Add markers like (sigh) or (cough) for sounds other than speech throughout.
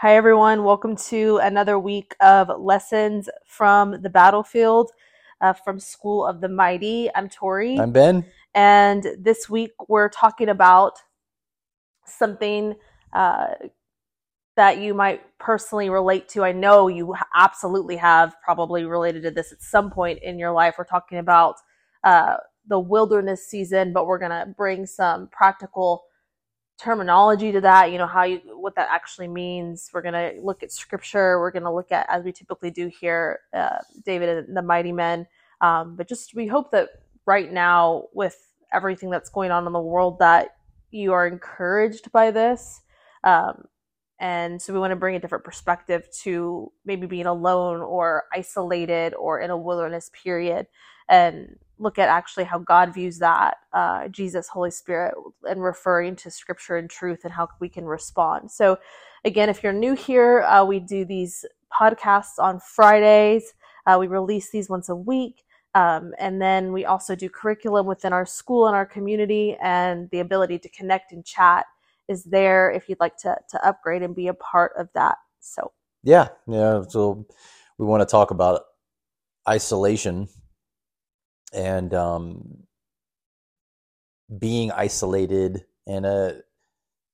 Hi, everyone. Welcome to another week of lessons from the battlefield uh, from School of the Mighty. I'm Tori. I'm Ben. And this week we're talking about something uh, that you might personally relate to. I know you absolutely have probably related to this at some point in your life. We're talking about uh, the wilderness season, but we're going to bring some practical terminology to that, you know, how you, what that actually means. We're going to look at scripture. We're going to look at, as we typically do here, uh, David and the mighty men. Um, but just, we hope that right now, with everything that's going on in the world, that you are encouraged by this. Um, and so we want to bring a different perspective to maybe being alone or isolated or in a wilderness period and look at actually how God views that, uh, Jesus, Holy Spirit, and referring to Scripture and truth and how we can respond. So, again, if you're new here, uh, we do these podcasts on Fridays. Uh, we release these once a week. Um, and then we also do curriculum within our school and our community, and the ability to connect and chat is there if you'd like to to upgrade and be a part of that. So yeah, yeah. So we want to talk about isolation and um, being isolated and a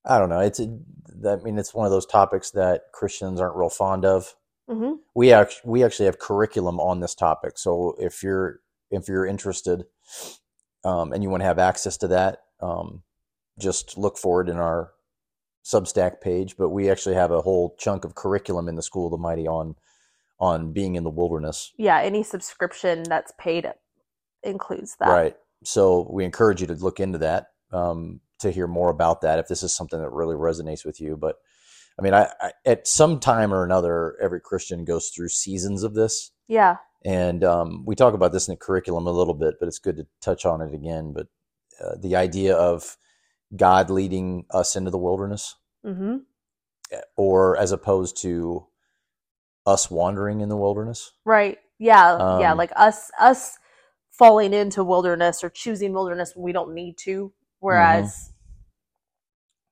I don't know. It's a, I mean, it's one of those topics that Christians aren't real fond of. Mm-hmm. We actually we actually have curriculum on this topic. So if you're if you're interested um, and you want to have access to that, um, just look for it in our Substack page. But we actually have a whole chunk of curriculum in the School of the Mighty on on being in the wilderness. Yeah, any subscription that's paid includes that. Right. So we encourage you to look into that um, to hear more about that if this is something that really resonates with you. But I mean, I, I, at some time or another, every Christian goes through seasons of this. Yeah. And um, we talk about this in the curriculum a little bit, but it's good to touch on it again. But uh, the idea of God leading us into the wilderness, mm-hmm. Or as opposed to us wandering in the wilderness. Right. Yeah. Um, yeah. Like us, us falling into wilderness or choosing wilderness when we don't need to. Whereas,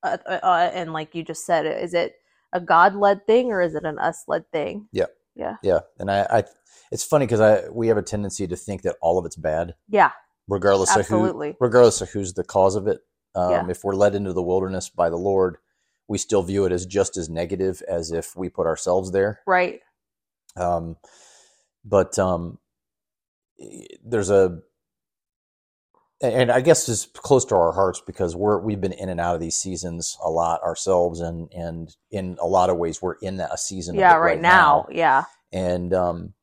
mm-hmm. uh, uh, and like you just said, is it a God led thing or is it an us led thing? Yeah. Yeah. Yeah. And I, I it's funny because I, we have a tendency to think that all of it's bad. Yeah. Regardless Absolutely. of who, regardless of who's the cause of it. Um, yeah. If we're led into the wilderness by the Lord, we still view it as just as negative as if we put ourselves there. Right. Um, but um, there's a and I guess it's close to our hearts because we're we've been in and out of these seasons a lot ourselves, and and in a lot of ways we're in that a season. Yeah, right, right now. now. Yeah, and um,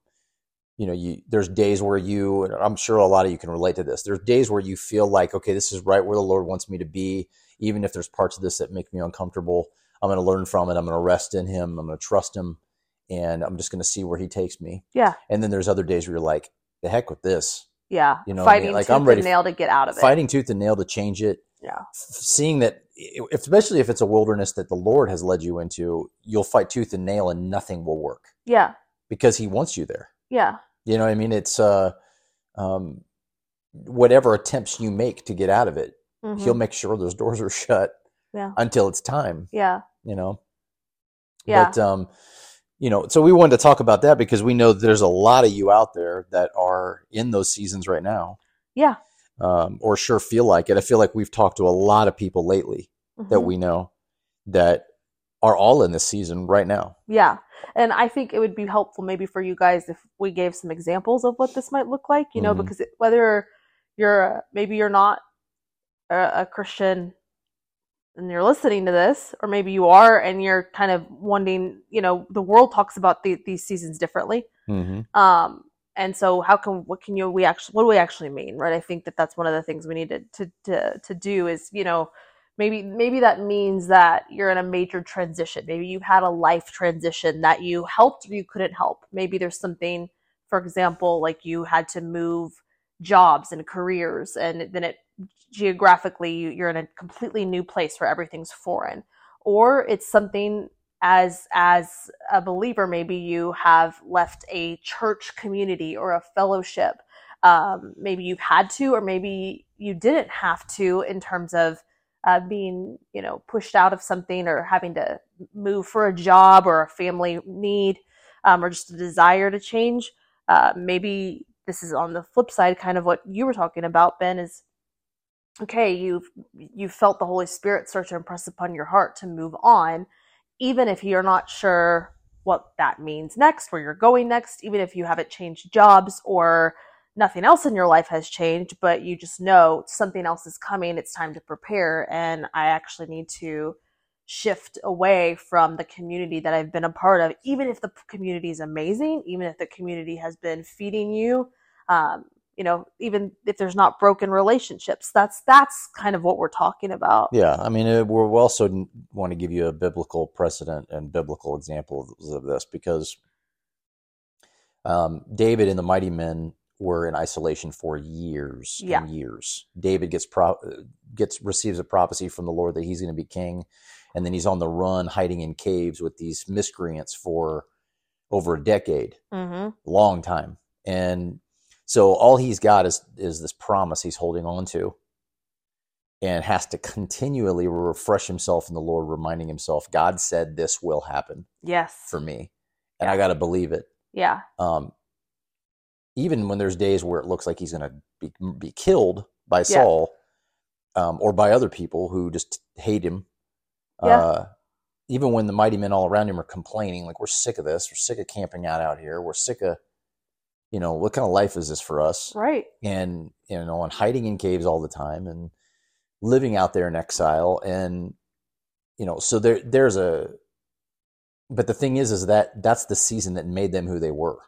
you know, you there's days where you, I'm sure a lot of you can relate to this. There's days where you feel like, okay, this is right where the Lord wants me to be, even if there's parts of this that make me uncomfortable. I'm going to learn from it. I'm going to rest in Him. I'm going to trust Him, and I'm just going to see where He takes me. Yeah. And then there's other days where you're like, the heck with this. Yeah, you know, fighting I mean? like, tooth I'm ready and nail to get out of it. Fighting tooth and nail to change it. Yeah, seeing that, especially if it's a wilderness that the Lord has led you into, you'll fight tooth and nail, and nothing will work. Yeah, because He wants you there. Yeah, you know, what I mean, it's uh, um, whatever attempts you make to get out of it, mm-hmm. He'll make sure those doors are (laughs) shut. Yeah, until it's time. Yeah, you know. Yeah. But um, you know, so we wanted to talk about that because we know there's a lot of you out there that are in those seasons right now. Yeah. Um, or sure feel like it. I feel like we've talked to a lot of people lately mm-hmm. that we know that are all in this season right now. Yeah. And I think it would be helpful maybe for you guys if we gave some examples of what this might look like, you know, mm-hmm. because it, whether you're maybe you're not a, a Christian and you're listening to this, or maybe you are and you're kind of wanting, you know, the world talks about the, these seasons differently. Mm-hmm. Um, and so how can what can you we actually what do we actually mean right i think that that's one of the things we need to to to, to do is you know maybe maybe that means that you're in a major transition maybe you've had a life transition that you helped or you couldn't help maybe there's something for example like you had to move jobs and careers and then it geographically you're in a completely new place where everything's foreign or it's something as as a believer maybe you have left a church community or a fellowship um, maybe you've had to or maybe you didn't have to in terms of uh, being, you know, pushed out of something or having to move for a job or a family need um, or just a desire to change. Uh, maybe this is on the flip side, kind of what you were talking about, Ben, is okay, you've you felt the Holy Spirit start to impress upon your heart to move on, even if you're not sure what that means next, where you're going next, even if you haven't changed jobs or nothing else in your life has changed, but you just know something else is coming, it's time to prepare, and I actually need to shift away from the community that I've been a part of, even if the community is amazing, even if the community has been feeding you, um, you know, even if there's not broken relationships. That's that's kind of what we're talking about. Yeah, I mean, uh, we also want to give you a biblical precedent and biblical example of this because um, David and the mighty men were in isolation for years yeah. and years. David gets pro- gets receives a prophecy from the Lord that he's going to be king, and then he's on the run, hiding in caves with these miscreants for over a decade, mm-hmm. long time. And so all he's got is is this promise he's holding on to, and has to continually refresh himself in the Lord, reminding himself, God said this will happen. Yes, for me, and yeah. I got to believe it. Yeah. Um, even when there's days where it looks like he's going to be, be killed by yeah. Saul um, or by other people who just hate him. Yeah. Uh, even when the mighty men all around him are complaining, like, we're sick of this, we're sick of camping out out here, we're sick of, you know, what kind of life is this for us? Right. And, you know, and hiding in caves all the time and living out there in exile. And, you know, so there, there's a, but the thing is, is that that's the season that made them who they were.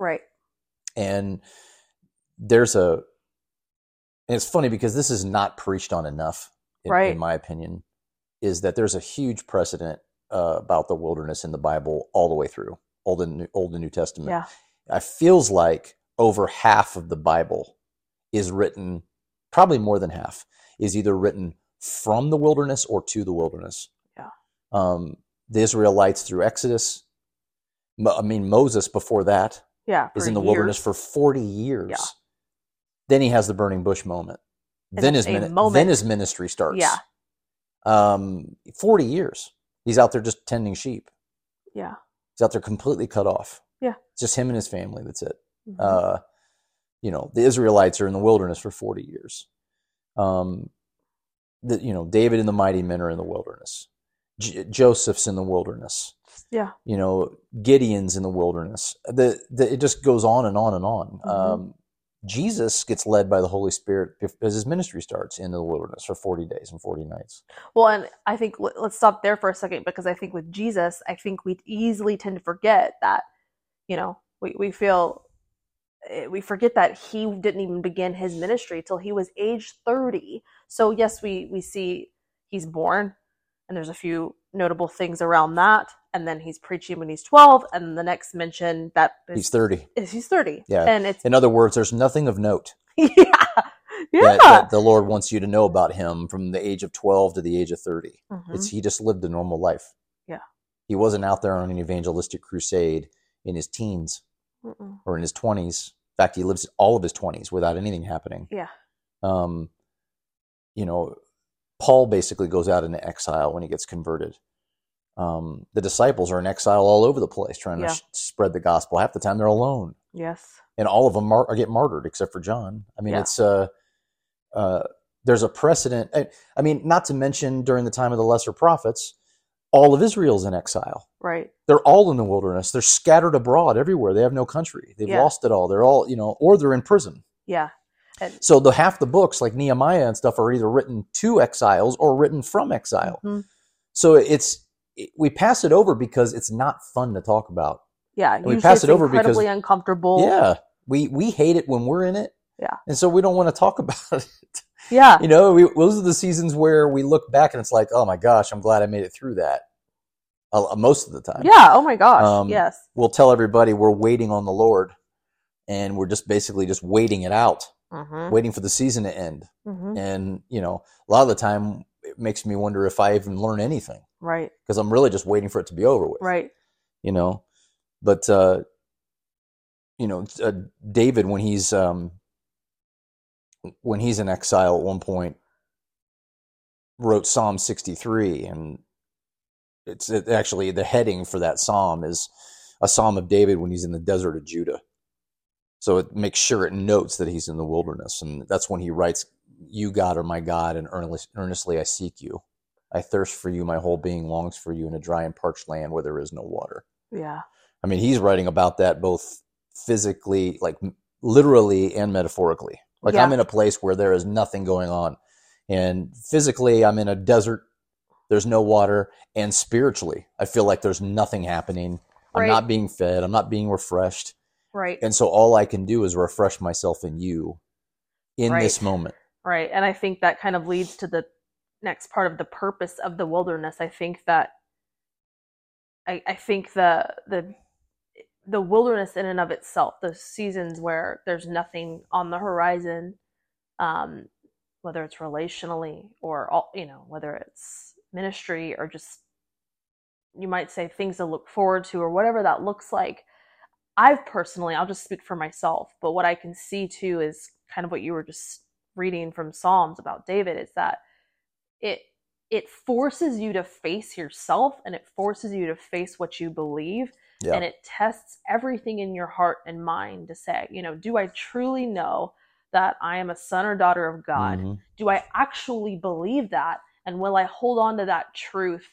Right. And there's a, and it's funny because this is not preached on enough, in, right. in my opinion, is that there's a huge precedent uh, about the wilderness in the Bible all the way through Old and New, Old and New Testament. Yeah. It feels like over half of the Bible is written, probably more than half, is either written from the wilderness or to the wilderness. Yeah. Um, the Israelites through Exodus. I mean, Moses before that yeah, is in the years. wilderness for 40 years. Yeah. Then he has the burning bush moment. And then his min- moment. then his ministry starts. Yeah. Um, 40 years. He's out there just tending sheep. Yeah. He's out there completely cut off. Yeah. Just him and his family. That's it. Mm-hmm. Uh, you know, the Israelites are in the wilderness for 40 years. Um, the, you know, David and the mighty men are in the wilderness. J- Joseph's in the wilderness. Yeah. You know, Gideon's in the wilderness. The, the it just goes on and on and on. Mm-hmm. Um, Jesus gets led by the Holy Spirit as his ministry starts in the wilderness for 40 days and 40 nights. Well, and I think let's stop there for a second because I think with Jesus, I think we easily tend to forget that, you know, we, we feel, eh, we forget that he didn't even begin his ministry till he was age 30. So, yes, we, we see he's born and there's a few notable things around that. And then he's preaching when he's 12 and the next mention that he's 30 is he's 30 yeah. And it's in other words there's nothing of note yeah. (laughs) yeah that, that the lord wants you to know about him from the age of 12 to the age of 30 mm-hmm. it's he just lived a normal life. Yeah. He wasn't out there on an evangelistic crusade in his teens Mm-mm. or in his 20s in fact he lives all of his 20s without anything happening yeah um you know paul basically goes out into exile when he gets converted um, the disciples are in exile all over the place trying yeah. to sh- spread the gospel. Half the time they're alone. Yes. And all of them mar- get martyred except for John. I mean, yeah. it's uh, uh, there's a precedent. I, I, mean, not to mention during the time of the lesser prophets, all of Israel's in exile. Right. They're all in the wilderness. They're scattered abroad everywhere. They have no country. They've yeah. lost it all. They're all, you know, or they're in prison. Yeah. And, so the half the books like Nehemiah and stuff are either written to exiles or written from exile. Mm-hmm. So it's we pass it over because it's not fun to talk about. Yeah, we pass it over incredibly because incredibly uncomfortable. Yeah, we we hate it when we're in it. Yeah, and so we don't want to talk (laughs) about it. Yeah, you know, we, those are the seasons where we look back and it's like, oh my gosh, I'm glad I made it through that. Uh, most of the time. Yeah. Oh my gosh. Um, yes. We'll tell everybody we're waiting on the Lord, and we're just basically just waiting it out, mm-hmm. waiting for the season to end. Mm-hmm. And you know, a lot of the time, it makes me wonder if I even learn anything. Right. Because I'm really just waiting for it to be over with. Right. You know, but uh, you know, uh, David when he's um, when he's in exile at one point, wrote Psalm 63, and it's it, actually the heading for that psalm is a psalm of David when he's in the desert of Judah. So it makes sure it notes that he's in the wilderness, and that's when he writes, "You God are my God, and earnestly I seek you. I thirst for you; my whole being longs for you in a dry and parched land where there is no water." Yeah, I mean, he's writing about that both physically, like literally, and metaphorically. Like yeah. I'm in a place where there is nothing going on, and physically, I'm in a desert. There's no water, and spiritually, I feel like there's nothing happening. Right. I'm not being fed. I'm not being refreshed Right. And so all I can do is refresh myself in you in right. this moment. Right. And I think that kind of leads to the next part of the purpose of the wilderness. I think that I, I think the the the wilderness in and of itself, those seasons where there's nothing on the horizon, um, whether it's relationally or all, you know, whether it's ministry or just you might say things to look forward to or whatever that looks like. I've personally, I'll just speak for myself, but what I can see too is kind of what you were just reading from Psalms about David is that it it forces you to face yourself and it forces you to face what you believe yeah. and it tests everything in your heart and mind to say, you know, do I truly know that I am a son or daughter of God? Mm-hmm. Do I actually believe that? And will I hold on to that truth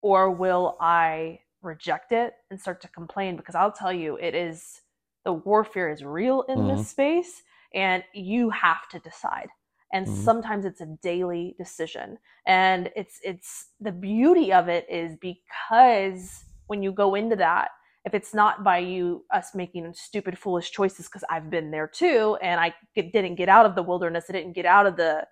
or will I reject it and start to complain because I'll tell you it is the warfare is real in mm-hmm. this space and you have to decide and mm-hmm. sometimes it's a daily decision and it's it's the beauty of it is because when you go into that if it's not by you us making stupid foolish choices because i've been there too and i didn't get out of the wilderness i didn't get out of the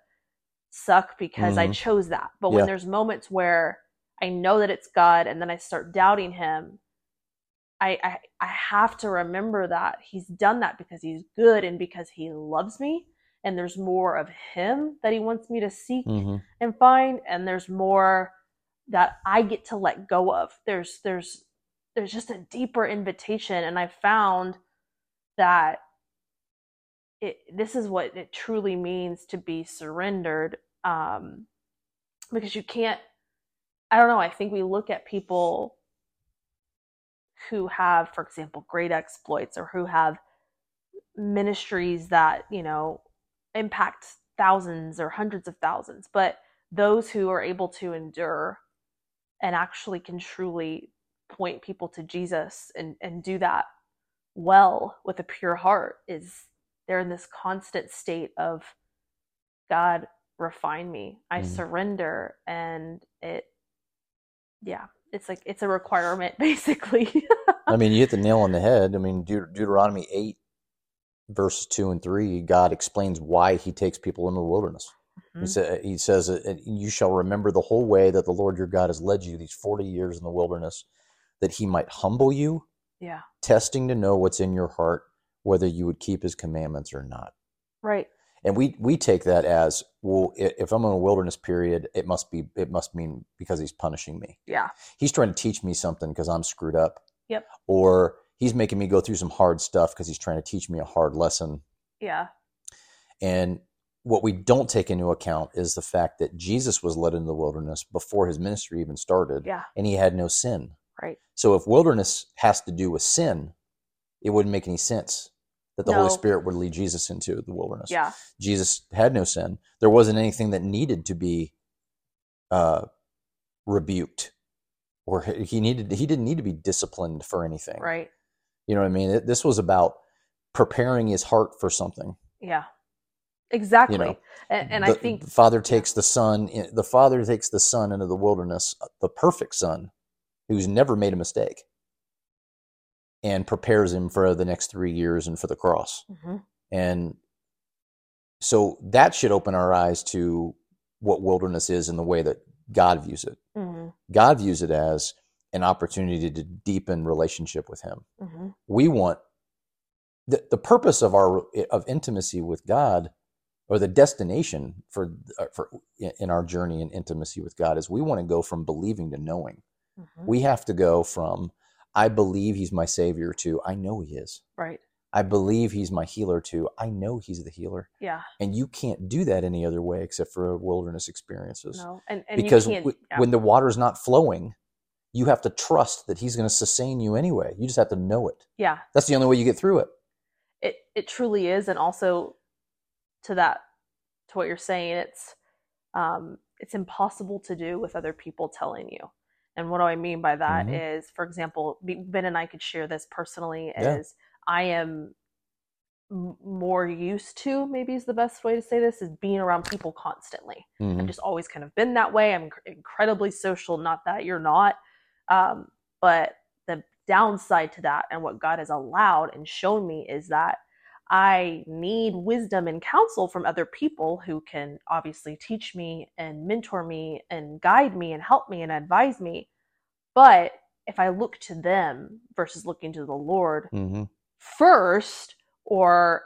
suck because mm-hmm. i chose that but yeah. when there's moments where I know that it's God, and then I start doubting Him, I, I, I have to remember that He's done that because He's good and because He loves me, and there's more of Him that He wants me to seek mm-hmm. and find, and there's more that I get to let go of. There's there's there's just a deeper invitation, and I found that it, this is what it truly means to be surrendered um, because you can't I don't know. I think we look at people who have, for example, great exploits or who have ministries that, you know, impact thousands or hundreds of thousands, but those who are able to endure and actually can truly point people to Jesus and, and do that well with a pure heart is they're in this constant state of God refine me. I mm. surrender and it yeah, it's like it's a requirement (laughs) basically. I mean, you hit the nail on the (laughs) head. I mean, Deut- Deuteronomy 8 verses 2 and 3, God explains why he takes people in the wilderness. Mm-hmm. He, sa- he says, You shall remember the whole way that the Lord your God has led you these 40 years in the wilderness, that he might humble you, yeah. testing to know what's in your heart, whether you would keep his commandments or not. Right. And we we take that as well if i'm in a wilderness period it must be it must mean because he's punishing me. Yeah. He's trying to teach me something because i'm screwed up. Yep. Or he's making me go through some hard stuff because he's trying to teach me a hard lesson. Yeah. And what we don't take into account is the fact that jesus was led into the wilderness before his ministry even started yeah and he had no sin right so if wilderness has to do with sin it wouldn't make any sense that the no. Holy Spirit would lead Jesus into the wilderness. Yeah. Jesus had no sin. There wasn't anything that needed to be uh, rebuked or he needed he didn't need to be disciplined for anything. Right. You know what I mean? It, this was about preparing his heart for something. Yeah. Exactly. You know, and, and the, I think the father takes the son the father takes the son into the wilderness, the perfect son who's never made a mistake and prepares him for the next three years and for the cross. Mm-hmm. And so that should open our eyes to what wilderness is in the way that God views it. Mm-hmm. God views it as an opportunity to deepen relationship with Him. Mm-hmm. We want the, the purpose of our of intimacy with God, or the destination for uh, for in our journey in intimacy with God is we want to go from believing to knowing. Mm-hmm. We have to go from I believe he's my savior too. I know he is. Right. I believe he's my healer too. I know he's the healer. Yeah. And you can't do that any other way except for wilderness experiences. No. And, and because you can't, w- yeah. when the water's not flowing, you have to trust that he's going to sustain you anyway. You just have to know it. yeah, That's the only way you get through it. it it truly is and also to that to what you're saying it's um it's impossible to do with other people telling you and what do i mean by that is, Mhm. for example ben and i could share this personally Yeah. is i am more used to maybe is the best way to say this is being around people constantly I've Mhm. just always kind of been that way. I'm incredibly social. Not that you're not, um, but the downside to that and what God has allowed and shown me is that I need wisdom and counsel from other people who can obviously teach me and mentor me and guide me and help me and advise me. But if I look to them versus looking to the Lord, Mhm. first or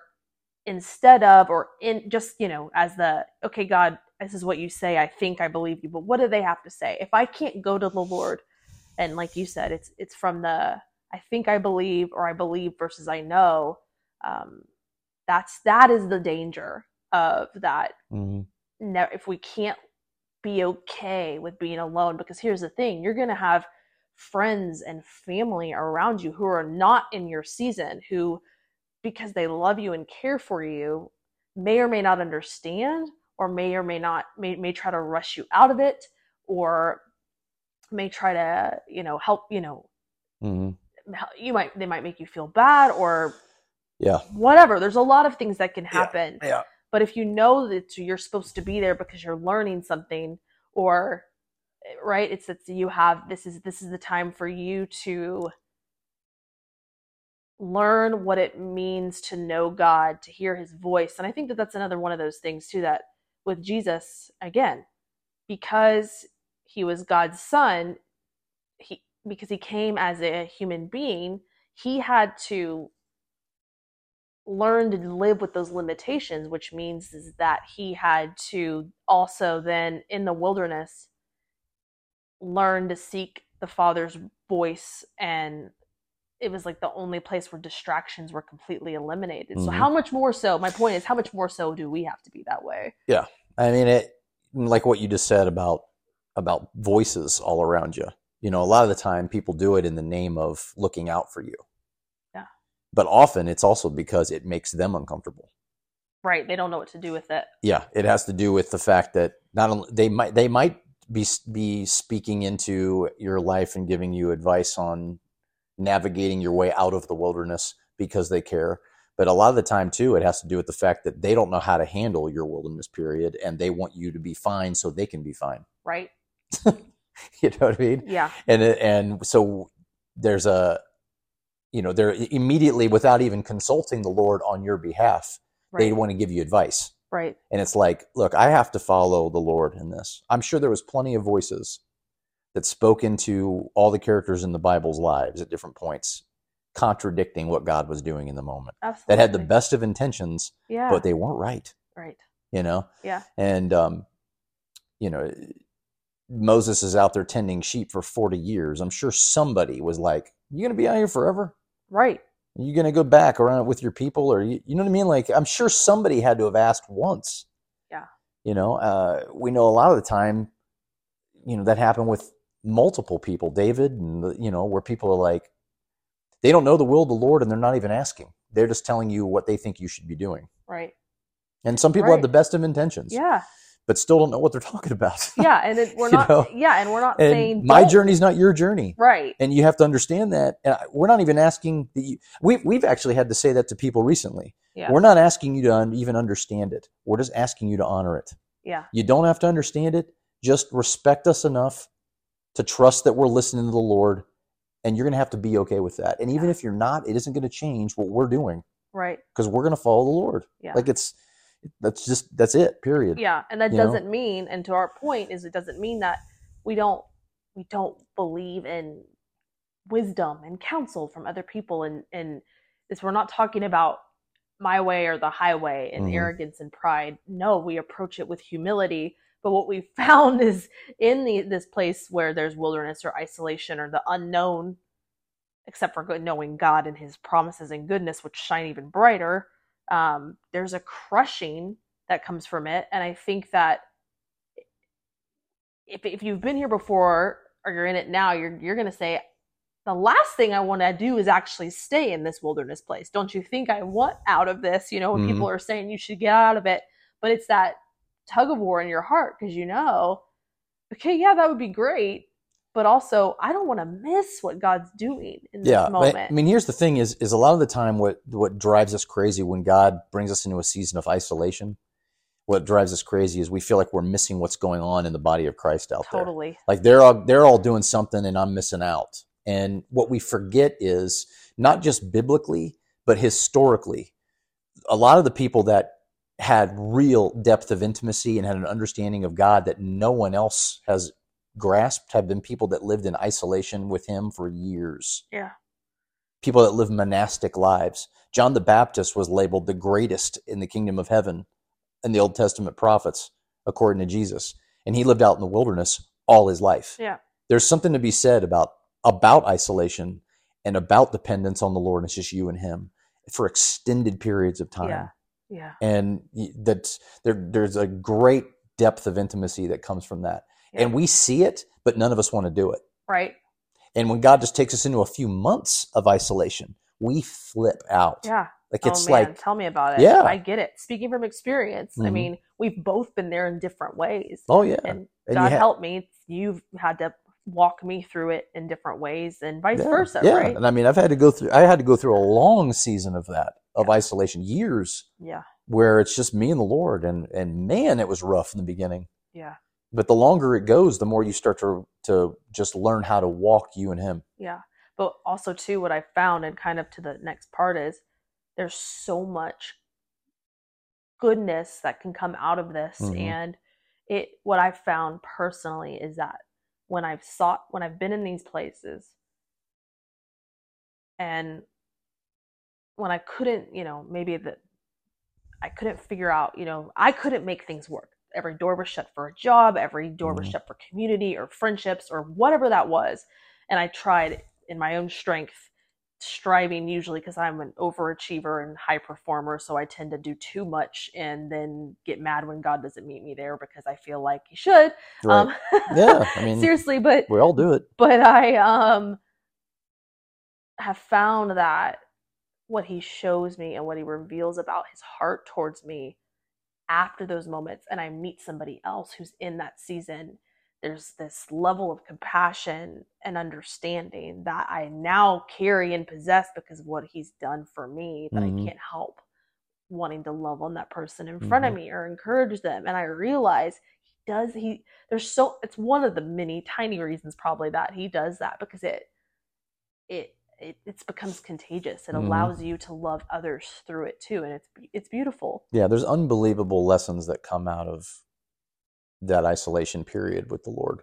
instead of or in just you know as the okay god this is what you say i think i believe you but what do they have to say if i can't go to the lord and like you said it's it's from the i think i believe or i believe versus i know um that's that is the danger of that Mhm. ne- if we can't be okay with being alone because here's the thing you're going to have friends and family around you who are not in your season who because they love you and care for you may or may not understand or may or may not may, may try to rush you out of it or may try to you know help you know Mhm. you might they might make you feel bad or Yeah. whatever there's a lot of things that can happen Yeah. but if you know that you're supposed to be there because you're learning something or right it's that you have this is this is the time for you to learn what it means to know God, to hear his voice. And I think that that's another one of those things too that with Jesus again because he was God's son, he because he came as a human being, he had to learn to live with those limitations, which means is that he had to also then in the wilderness learn to seek the Father's voice and it was like the only place where distractions were completely eliminated. So Mhm. how much more so? My point is how much more so do we have to be that way? Yeah, I mean, it like what you just said about about voices all around you. You know, a lot of the time people do it in the name of looking out for you. But often it's also because it makes them uncomfortable. Right. They don't know what to do with it. Yeah, it has to do with the fact that not only they might they might be be speaking into your life and giving you advice on navigating your way out of the wilderness because they care. But a lot of the time too, it has to do with the fact that they don't know how to handle your wilderness period and they want you to be fine so they can be fine. Right. (laughs) You know what I mean? Yeah. And and so there's a you know, they're immediately without even consulting the Lord on your behalf, they want to give you advice. Right. And it's like, look, I have to follow the Lord in this. I'm sure there was plenty of voices that spoke into all the characters in the Bible's lives at different points, contradicting what God was doing in the moment. Absolutely. That had the best of intentions, Yeah. but they weren't right, right. you know? Yeah. And um, you know, Moses is out there tending sheep for 40 years. I'm sure somebody was like, You gonna be out here forever? Right. Are you gonna go back around with your people? Or you, you know what I mean? Like I'm sure somebody had to have asked once. Yeah. You know, uh, we know a lot of the time, you know, that happened with multiple people, David, and the- you know, where people are like, they don't know the will of the Lord, and they're not even asking. They're just telling you what they think you should be doing. Right. And some people Right. have the best of intentions, Yeah. But still don't know what they're talking about. (laughs) Yeah. And it, we're not. know? Yeah. And we're not and saying my don't. journey's not your journey Right. and you have to understand that and we're not even asking that you we've, we've actually had to say that to people recently Yeah. we're not asking you to un, even understand it we're just asking you to honor it Yeah. you don't have to understand it just respect us enough to trust that we're listening to the lord and you're going to have to be okay with that and even Yeah. if you're not it isn't going to change what we're doing Right. because we're going to follow the lord Yeah. like it's that's just that's it period yeah and that you doesn't mean and to our point is it doesn't mean that we don't we don't believe in wisdom and counsel from other people and and this we're not talking about my way or the highway and Mhm. arrogance and pride no we approach it with humility but what we (laughs) found is in the this place where there's wilderness or isolation or the unknown except for good, knowing God and His promises and goodness, which shine even brighter. Um, there's a crushing that comes from it, and I think that if if you've been here before or you're in it now, you're you're gonna say, the last thing I want to do is actually stay in this wilderness place. Don't you think I want out of this? You know, when mm-hmm. people are saying you should get out of it, but it's that tug of war in your heart because you know, okay, yeah, that would be great, but also I don't want to miss what God's doing in this yeah, moment. I mean, here's the thing: is is a lot of the time what what drives us crazy when God brings us into a season of isolation. What drives us crazy is we feel like we're missing what's going on in the body of Christ out totally. there. Totally. Like they're all they're all doing something and I'm missing out. And what we forget is not just biblically, but historically, a lot of the people that had real depth of intimacy and had an understanding of God that no one else has grasped have been people that lived in isolation with him for years. Yeah. People that live monastic lives. John the Baptist was labeled the greatest in the kingdom of heaven in the Old Testament prophets, according to Jesus. And he lived out in the wilderness all his life. Yeah. There's something to be said about about isolation and about dependence on the Lord. It's just you and him for extended periods of time. Yeah. Yeah. And that there, there's a great depth of intimacy that comes from that. Yeah. And we see it, but none of us want to do it. Right. And when God just takes us into a few months of isolation, we flip out. Yeah. Like it's oh, like tell me about it. Yeah. I get it. Speaking from experience, mm-hmm. I mean, we've both been there in different ways. Oh yeah. And, and God ha- help me. You've had to walk me through it in different ways and vice yeah. versa, yeah. right? And I mean I've had to go through I had to go through a long season of that, of yeah. isolation, years. Yeah. Where it's just me and the Lord and and man, it was rough in the beginning. Yeah but the longer it goes the more you start to to just learn how to walk you and him. Yeah. But also too what i found and kind of to the next part is there's so much goodness that can come out of this. Mm-hmm. and it what i've found personally is that when i've sought when i've been in these places and when i couldn't you know maybe that i couldn't figure out you know i couldn't make things work every door was shut for a job, every door was mm-hmm. shut for community or friendships or whatever that was. And I tried in my own strength, striving usually because I'm an overachiever and high performer. So I tend to do too much and then get mad when God doesn't meet me there because I feel like He should. Right. Um, yeah, I (laughs) mean, seriously, but we all do it. But I um have found that what He shows me and what He reveals about His heart towards me after those moments and I meet somebody else who's in that season, there's this level of compassion and understanding that I now carry and possess because of what he's done for me that mm-hmm. I can't help wanting to love on that person in front mm-hmm. of me or encourage them. And I realize he does he there's so it's one of the many tiny reasons probably that he does that because it it it it's becomes contagious. It mm-hmm. allows you to love others through it too, and it's it's beautiful. Yeah, there's unbelievable lessons that come out of that isolation period with the Lord.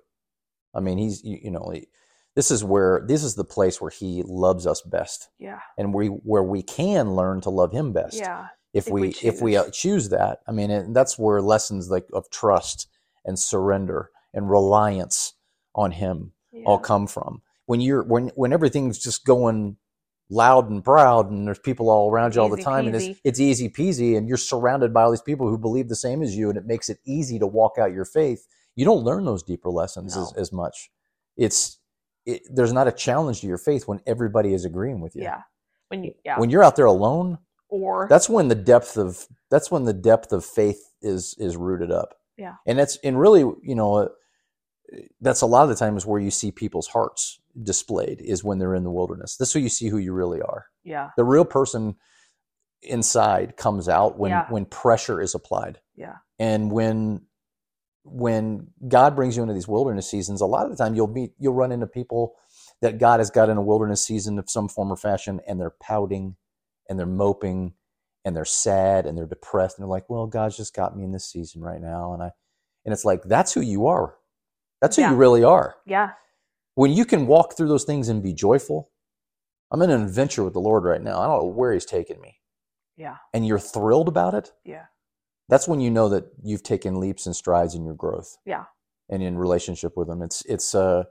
I mean, he's you, you know, he, this is where this is the place where he loves us best. Yeah, and we where we can learn to love him best. Yeah, if, if we, we if we uh, choose that. I mean, and that's where lessons like of trust and surrender and reliance on him yeah. all come from when you're when when everything's just going loud and proud and there's people all around you all the time peasy. and it's, it's easy peasy and you're surrounded by all these people who believe the same as you and it makes it easy to walk out your faith you don't learn those deeper lessons no. as, as much. It's it, there's not a challenge to your faith when everybody is agreeing with you. Yeah. When you yeah. When you're out there alone or that's when the depth of that's when the depth of faith is is rooted up. Yeah. And that's and really you know that's a lot of the times where you see people's hearts displayed is when they're in the wilderness. This is who you see who you really are. Yeah. The real person inside comes out when yeah. when pressure is applied. Yeah. And when when God brings you into these wilderness seasons, a lot of the time you'll meet you'll run into people that God has got in a wilderness season of some form or fashion and they're pouting and they're moping and they're sad and they're depressed and they're like, "Well, God's just got me in this season right now." And I and it's like that's who you are that's who yeah. you really are. Yeah. When you can walk through those things and be joyful, I'm in an adventure with the Lord right now. I don't know where He's taking me. Yeah. And you're thrilled about it. Yeah. That's when you know that you've taken leaps and strides in your growth. Yeah. And in relationship with Him, it's it's uh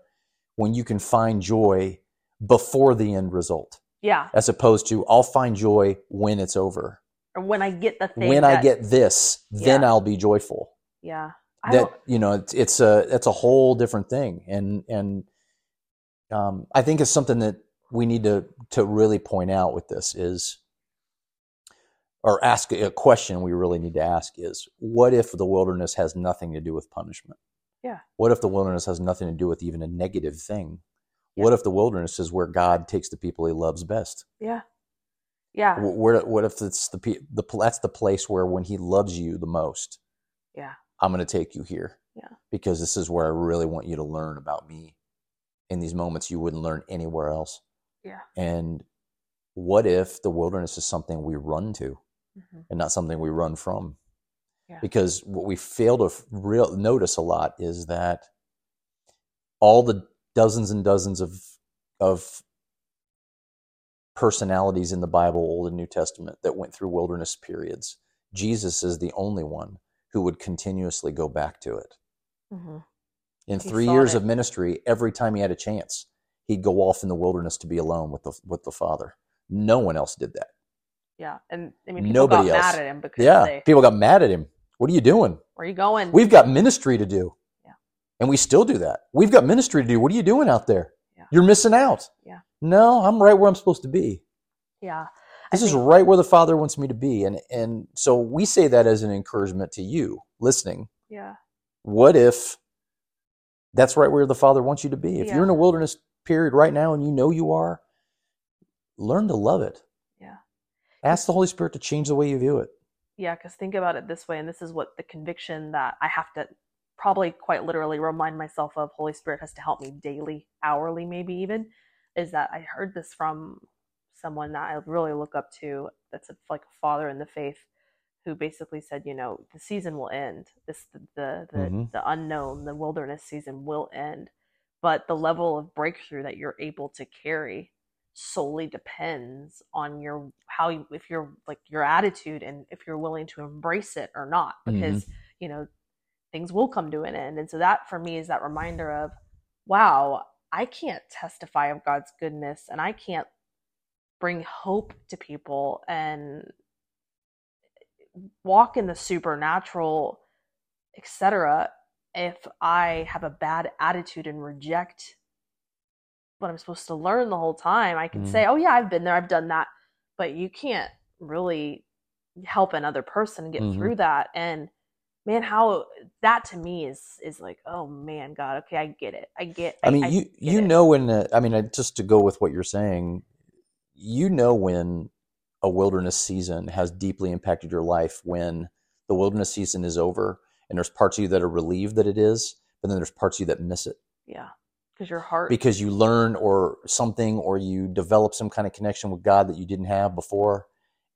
when you can find joy before the end result. Yeah. As opposed to I'll find joy when it's over. Or when I get the thing. When that, I get this, then Yeah. I'll be joyful. Yeah. I that you know it's, it's a it's a whole different thing and and um, i think it's something that we need to to really point out with this is or ask a question we really need to ask is what if the wilderness has nothing to do with punishment Yeah. what if the wilderness has nothing to do with even a negative thing what if the wilderness is where god takes the people he loves best yeah. Yeah. Where, what if it's the, the that's the place where when he loves you the most Yeah. i'm going to take you here Yeah. because this is where i really want you to learn about me in these moments you wouldn't learn anywhere else Yeah. and what if the wilderness is something we run to hmm and not something we run from Yeah. because what we fail to real, notice a lot is that all the dozens and dozens of of personalities in the Bible, Old and New Testament, that went through wilderness periods. Jesus is the only one who would continuously go back to it. hmm In He three years it. of ministry, every time he had a chance, he'd go off in the wilderness to be alone with the with the Father. No one else did that. Yeah. And I mean, people Nobody else. mad at him because Yeah, they, people got mad at him. What are you doing? where are you going? We've got ministry to do. Yeah. And we still do that. We've got ministry to do. What are you doing out there? Yeah. You're missing out. Yeah. No, I'm right where I'm supposed to be. yeah. This is right where the Father wants me to be. And and so we say that as an encouragement to you listening. Yeah. What if that's right where the Father wants you to be? If Yeah. you're in a wilderness period right now and you know you are, learn to love it. Yeah. Ask the Holy Spirit to change the way you view it. Yeah, because think about it this way, and this is what the conviction that I have to probably quite literally remind myself of Holy Spirit has to help me daily, hourly, maybe even, is that I heard this from someone that I really look up to that's a, like a father in the faith who basically said, you know, the season will end. This the the the, Mhm. the unknown, the wilderness season will end, but the level of breakthrough that you're able to carry solely depends on your how you if you're like your attitude and if you're willing to embrace it or not because you know things will come to an end and so that for me is that reminder of wow i can't testify of god's goodness and i can't bring hope to people and walk in the supernatural etc if i have a bad attitude and reject what i'm supposed to learn the whole time i can Mm. say oh yeah i've been there i've done that but you can't really help another person get Mhm. through that and man how that to me is is like oh man god okay i get it i get I mean, you get you it. know when uh, I mean, just to go with what you're saying, you know when a wilderness season has deeply impacted your life when the wilderness season is over and there's parts of you that are relieved that it is, but then there's parts of you that miss it yeah because your heart because you learn or something or you develop some kind of connection with God that you didn't have before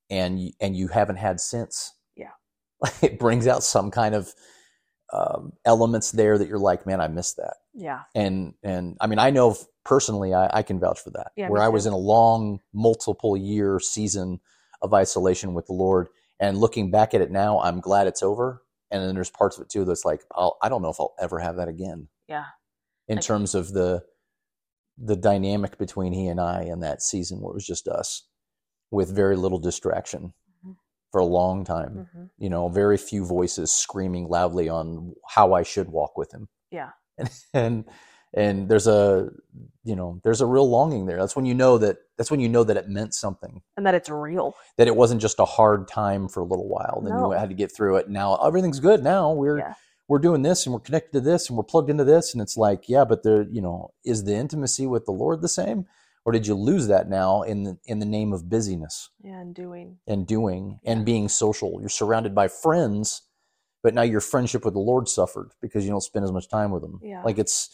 and you, and you haven't had since. Yeah. (laughs) it brings out some kind of um, elements there that you're like, man, I missed that yeah and and I mean I know personally I, I can vouch for that. Yeah, where I was in a long multiple year season of isolation with the Lord and looking back at it now I'm glad it's over. And then there's parts of it too that's like I'll, I don't know if I'll ever have that again. Yeah. In Okay. terms of the the dynamic between he and I in that season where it was just us with very little distraction Mhm. for a long time. Hmm you know very few voices screaming loudly on how I should walk with him. Yeah. (laughs) And and and there's a you know there's a real longing there. That's when you know that that's when you know that it meant something. And that it's real. That it wasn't just a hard time for a little while then No. you had to get through it. Now everything's good. Now we're Yeah. we're doing this and we're connected to this and we're plugged into this. And it's like yeah but there you know is the intimacy with the lord the same? Or did you lose that now in the in the name of busyness? Yeah and doing. And doing Yeah. and being social. You're surrounded by friends but now your friendship with the lord suffered because you don't spend as much time with them. Yeah. like it's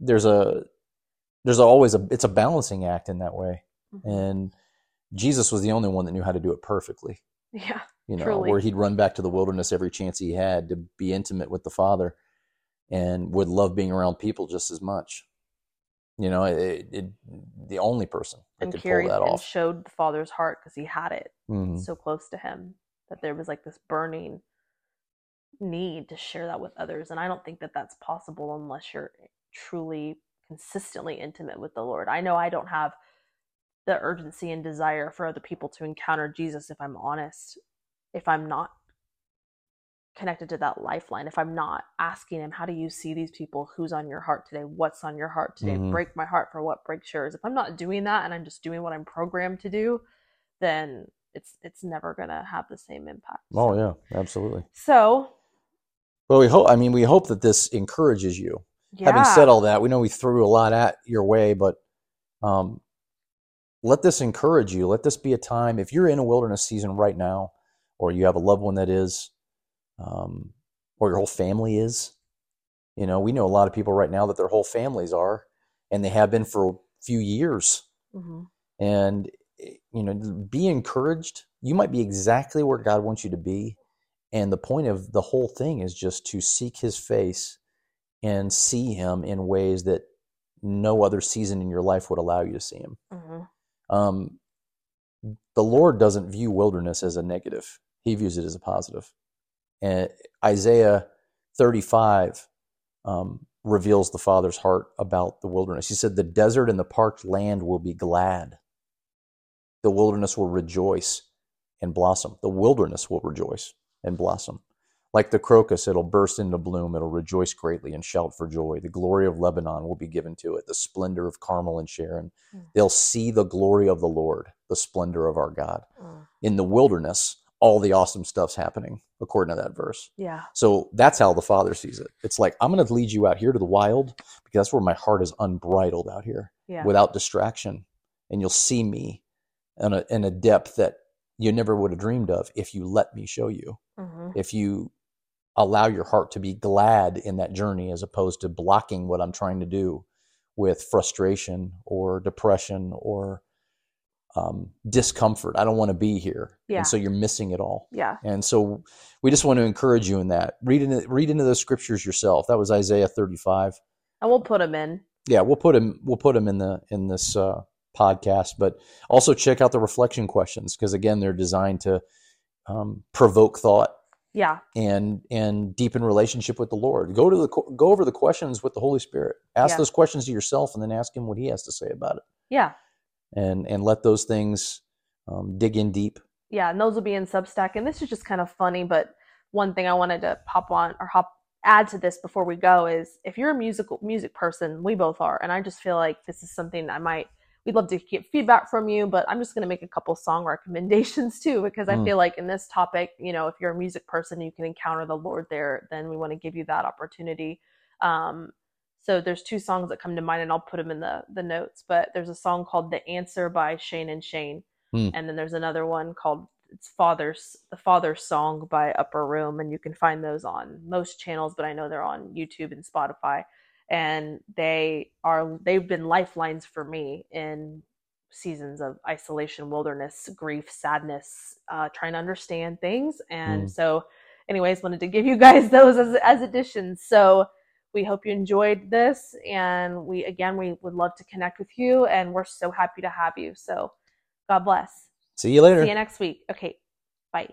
there's a there's always a it's a balancing act in that way Mhm. and jesus was the only one that knew how to do it perfectly yeah you know Truly. where he'd run back to the wilderness every chance he had to be intimate with the father and would love being around people just as much you know it, it the only person that and could carried pull that and off showed the father's heart because he had it Mhm. so close to him that there was like this burning need to share that with others and i don't think that that's possible unless you're truly consistently intimate with the Lord. I know I don't have the urgency and desire for other people to encounter Jesus if I'm honest, if I'm not connected to that lifeline, if I'm not asking him, how do you see these people? Who's on your heart today? What's on your heart today? Mm-hmm. Break my heart for what breaks yours. If I'm not doing that and I'm just doing what I'm programmed to do, then it's it's never gonna have the same impact. Oh yeah, absolutely. So Well we hope I mean we hope that this encourages you. Yeah. Having said all that, we know we threw a lot at your way, but um let this encourage you. Let this be a time if you're in a wilderness season right now, or you have a loved one that is, um, or your whole family is. You know, we know a lot of people right now that their whole families are, and they have been for a few years. Mm-hmm. And, you know, be encouraged. You might be exactly where God wants you to be. And the point of the whole thing is just to seek his face and see him in ways that no other season in your life would allow you to see him. Mm-hmm. Um, the Lord doesn't view wilderness as a negative, he views it as a positive. And Isaiah 35 um, reveals the Father's heart about the wilderness. He said, The desert and the parched land will be glad. The wilderness will rejoice and blossom. The wilderness will rejoice and blossom. Like the crocus, it'll burst into bloom. It'll rejoice greatly and shout for joy. The glory of Lebanon will be given to it, the splendor of Carmel and Sharon. Mm. They'll see the glory of the Lord, the splendor of our God. Mm. In the wilderness, all the awesome stuff's happening according to that verse. Yeah. So that's how the Father sees it. It's like I'm going to lead you out here to the wild because that's where my heart is unbridled out here, yeah. without distraction, and you'll see me in a in a depth that you never would have dreamed of if you let me show you. Mm-hmm. If you allow your heart to be glad in that journey as opposed to blocking what I'm trying to do with frustration or depression or um, discomfort. I don't want to be here. Yeah. And so you're missing it all. Yeah. And so we just want to encourage you in that. Read into, read into the scriptures yourself. That was Isaiah 35. And we'll put them in. Yeah, we'll put them. We'll put them in the in this uh, podcast. But also check out the reflection questions because again, they're designed to um, provoke thought. Yeah. And and deepen relationship with the Lord. Go to the go over the questions with the Holy Spirit. Ask yeah. those questions to yourself, and then ask Him what He has to say about it. Yeah and and let those things um, dig in deep. Yeah, and those will be in Substack. And this is just kind of funny, but one thing I wanted to pop on or hop add to this before we go is if you're a musical music person, we both are, and I just feel like this is something I might we'd love to get feedback from you, but I'm just going to make a couple song (laughs) recommendations too because I mm. feel like in this topic, you know, if you're a music person, you can encounter the Lord there, then we want to give you that opportunity. Um, so there's two songs that come to mind, and I'll put them in the the notes. But there's a song called "The Answer" by Shane and Shane, mm. and then there's another one called "It's Father's the Father's Song" by Upper Room, and you can find those on most channels, but I know they're on YouTube and Spotify. And they are they've been lifelines for me in seasons of isolation, wilderness, grief, sadness, uh, trying to understand things. And mm. so, anyways, wanted to give you guys (laughs) those as as additions. So we hope you enjoyed this. And we, again, we would love to connect with you. And we're so happy to have you. So God bless. See you later. See you next week. Okay. Bye.